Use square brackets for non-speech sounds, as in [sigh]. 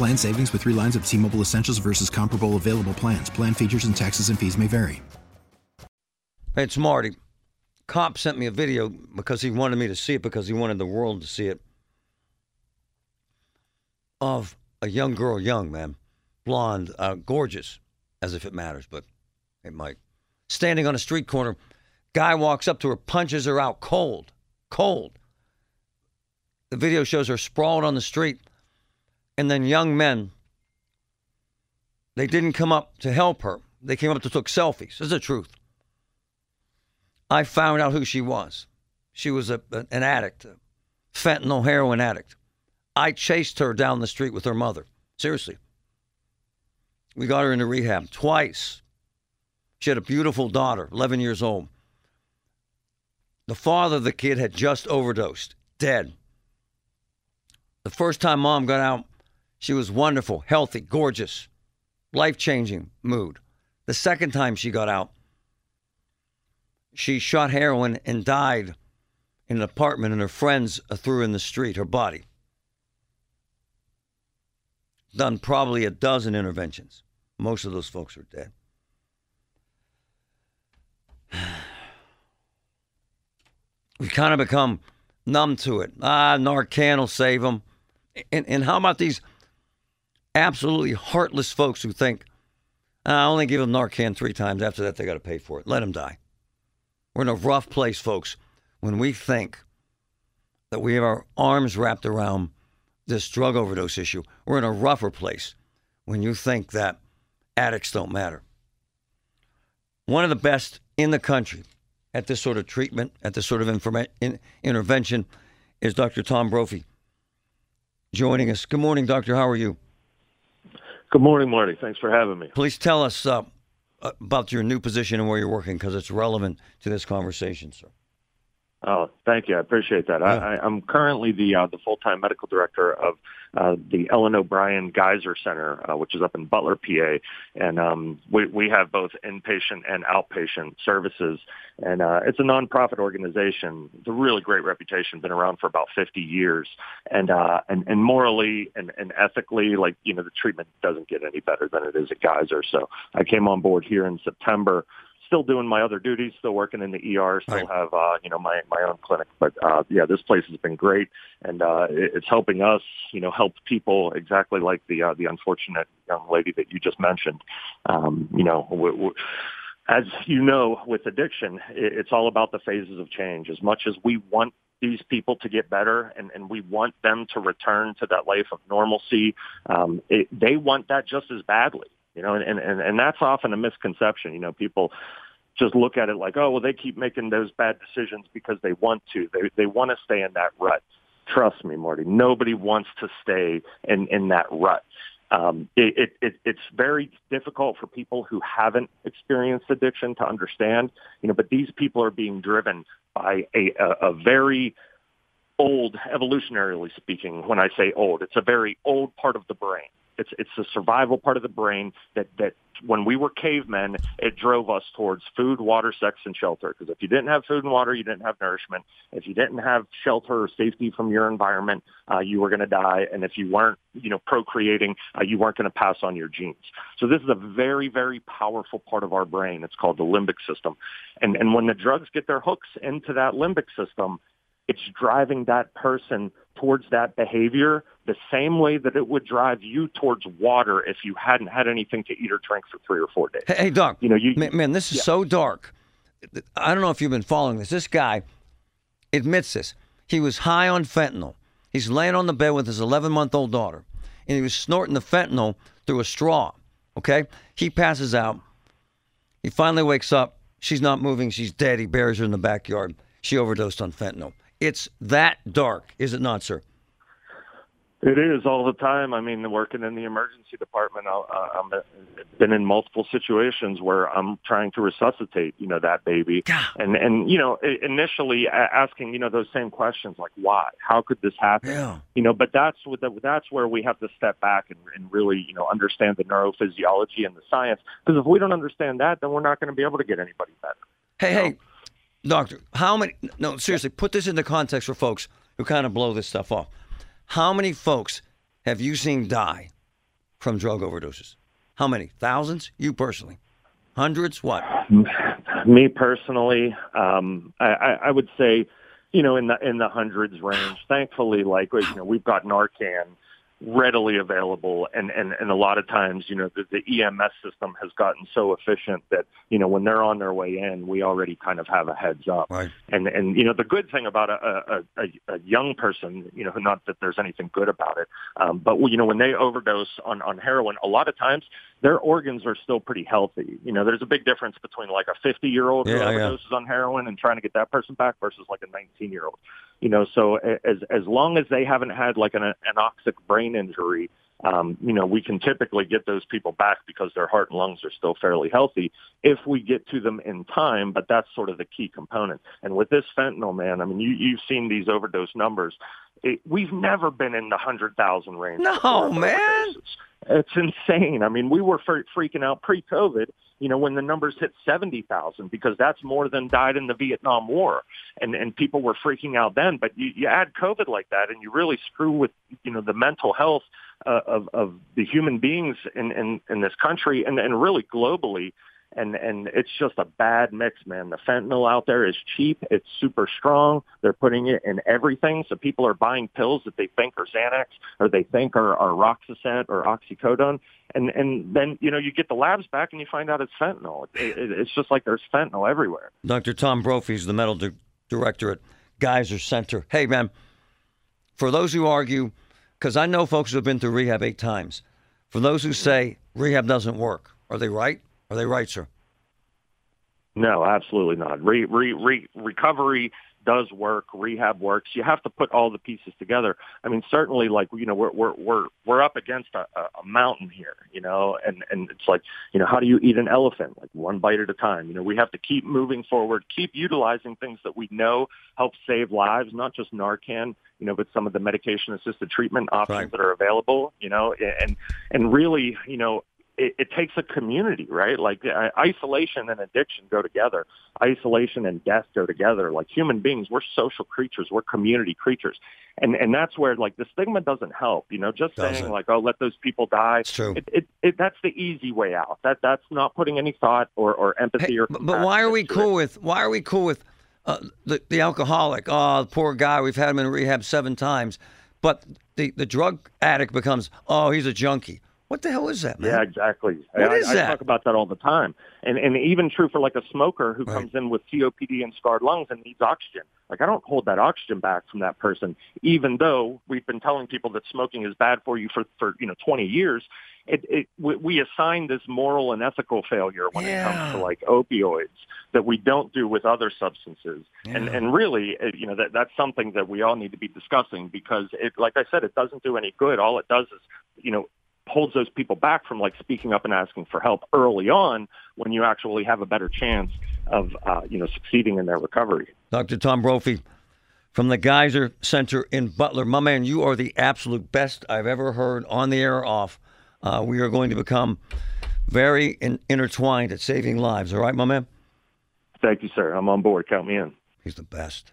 Plan savings with three lines of T Mobile Essentials versus comparable available plans. Plan features and taxes and fees may vary. It's Marty. Cop sent me a video because he wanted me to see it because he wanted the world to see it of a young girl, young man, blonde, uh, gorgeous, as if it matters, but it might. Standing on a street corner, guy walks up to her, punches her out cold, cold. The video shows her sprawled on the street and then young men, they didn't come up to help her. They came up to take selfies. This is the truth. I found out who she was. She was a, an addict, a fentanyl heroin addict. I chased her down the street with her mother. Seriously. We got her into rehab twice. She had a beautiful daughter, 11 years old. The father of the kid had just overdosed, dead. The first time mom got out, she was wonderful, healthy, gorgeous, life changing mood. The second time she got out, she shot heroin and died in an apartment, and her friends threw in the street, her body. Done probably a dozen interventions. Most of those folks are dead. [sighs] We've kind of become numb to it. Ah, Narcan will save them. And, and how about these absolutely heartless folks who think, ah, I only give them Narcan three times. After that, they got to pay for it. Let them die. We're in a rough place, folks, when we think that we have our arms wrapped around this drug overdose issue. We're in a rougher place when you think that addicts don't matter. One of the best in the country at this sort of treatment, at this sort of informa- in, intervention, is Dr. Tom Brophy joining us. Good morning, Doctor. How are you? Good morning, Marty. Thanks for having me. Please tell us uh, about your new position and where you're working because it's relevant to this conversation, sir. Oh, thank you. I appreciate that. Yeah. I, I'm currently the uh, the full time medical director of uh, the Ellen O'Brien Gaiser Center, uh, which is up in Butler, PA, and um, we we have both inpatient and outpatient services, and uh, it's a nonprofit organization. It's a really great reputation. Been around for about 50 years, and uh, and and morally and, and ethically, like you know, the treatment doesn't get any better than it is at Gaiser. So I came on board here in September still doing my other duties, still working in the ER, still right. have uh, you know my my own clinic. But uh, yeah, this place has been great, and uh, it, it's helping us, you know, help people exactly like the uh, the unfortunate young lady that you just mentioned. Um, you know. W- w- as you know, with addiction, it's all about the phases of change. As much as we want these people to get better and, and we want them to return to that life of normalcy, um, it, they want that just as badly. You know, and, and, and that's often a misconception. You know, people just look at it like, oh, well, they keep making those bad decisions because they want to. They they want to stay in that rut. Trust me, Marty. Nobody wants to stay in in that rut. Um, it, it, it, it's very difficult for people who haven't experienced addiction to understand. You know, but these people are being driven by a, a, a very old, evolutionarily speaking. When I say old, it's a very old part of the brain it's it's the survival part of the brain that that when we were cavemen, it drove us towards food, water, sex, and shelter. Because if you didn't have food and water, you didn't have nourishment. If you didn't have shelter or safety from your environment, uh, you were going to die. And if you weren't, you know, procreating, uh, you weren't going to pass on your genes. So this is a very, very powerful part of our brain. It's called the limbic system. And and when the drugs get their hooks into that limbic system, it's driving that person towards that behavior the same way that it would drive you towards water if you hadn't had anything to eat or drink for three or four days. Hey, hey Doc. You know, you, man, man this is yeah. so dark. I don't know if you've been following this. This guy admits this. He was high on fentanyl. He's laying on the bed with his 11 month old daughter, and he was snorting the fentanyl through a straw. Okay? He passes out. He finally wakes up. She's not moving. She's dead. He buries her in the backyard. She overdosed on fentanyl. It's that dark, is it not, sir? It is all the time. I mean, working in the emergency department, i am uh, uh, been in multiple situations where I'm trying to resuscitate, you know, that baby, and and you know, initially asking, you know, those same questions like, why? How could this happen? Yeah. You know, but that's what the, that's where we have to step back and, and really, you know, understand the neurophysiology and the science. Because if we don't understand that, then we're not going to be able to get anybody better. Hey, hey, doctor, how many? No, seriously, put this into context for folks who kind of blow this stuff off how many folks have you seen die from drug overdoses? How many? Thousands? You personally? Hundreds? What? Me personally, um, I, I I would say, you know, in the in the hundreds range. Thankfully, like you know, we've got Narcan readily available and and and a lot of times you know the, the EMS system has gotten so efficient that you know when they're on their way in we already kind of have a heads up right. and and you know the good thing about a a, a, a young person you know not that there's anything good about it um, but you know when they overdose on on heroin a lot of times their organs are still pretty healthy you know there's a big difference between like a 50 year old who overdoses yeah. on heroin and trying to get that person back versus like a 19 year old you know, so as as long as they haven't had like an anoxic brain injury, um, you know, we can typically get those people back because their heart and lungs are still fairly healthy if we get to them in time. But that's sort of the key component. And with this fentanyl, man, I mean, you, you've seen these overdose numbers. It, we've never been in the hundred thousand range. No, man, it's insane. I mean, we were freaking out pre-COVID you know, when the numbers hit 70,000 because that's more than died in the Vietnam War. And, and people were freaking out then. But you, you add COVID like that and you really screw with, you know, the mental health uh, of, of the human beings in, in, in this country and, and really globally and and it's just a bad mix, man. The fentanyl out there is cheap. It's super strong. They're putting it in everything, so people are buying pills that they think are Xanax or they think are, are or oxycodone, and and then you know you get the labs back and you find out it's fentanyl. It, it, it's just like there's fentanyl everywhere. Dr. Tom Brophy is the medical di- director at Gaiser Center. Hey, man, for those who argue, because I know folks who have been through rehab eight times. For those who say rehab doesn't work, are they right? Are they right, sir? No, absolutely not. Re, re, re, recovery does work, rehab works. You have to put all the pieces together. I mean, certainly, like you know, we're we're we're we're up against a, a mountain here, you know, and and it's like you know, how do you eat an elephant? Like one bite at a time. You know, we have to keep moving forward, keep utilizing things that we know help save lives, not just Narcan, you know, but some of the medication assisted treatment options right. that are available, you know, and and really, you know, it, it takes a community, right? Like uh, isolation and addiction go together. Isolation and death go together. Like human beings, we're social creatures. We're community creatures, and and that's where like the stigma doesn't help. You know, just doesn't. saying like, oh, let those people die. It's true. It, it, it, that's the easy way out. That that's not putting any thought or, or empathy hey, or. But why are we cool with? Why are we cool with? Uh, the, the alcoholic, oh, the poor guy, we've had him in rehab seven times. But the, the drug addict becomes, oh, he's a junkie. What the hell is that, man? Yeah, exactly. What I, is I, that? I talk about that all the time, and and even true for like a smoker who right. comes in with COPD and scarred lungs and needs oxygen. Like I don't hold that oxygen back from that person, even though we've been telling people that smoking is bad for you for for you know 20 years. It, it we, we assign this moral and ethical failure when yeah. it comes to like opioids that we don't do with other substances. Yeah. And and really, it, you know, that that's something that we all need to be discussing because it, like I said, it doesn't do any good. All it does is, you know, holds those people back from like speaking up and asking for help early on when you actually have a better chance of uh, you know succeeding in their recovery. Dr. Tom Brophy from the Gaiser Center in Butler, my man, you are the absolute best I've ever heard on the air or off. Uh, we are going to become very in- intertwined at saving lives. All right, my man. Thank you, sir. I'm on board. Count me in. He's the best.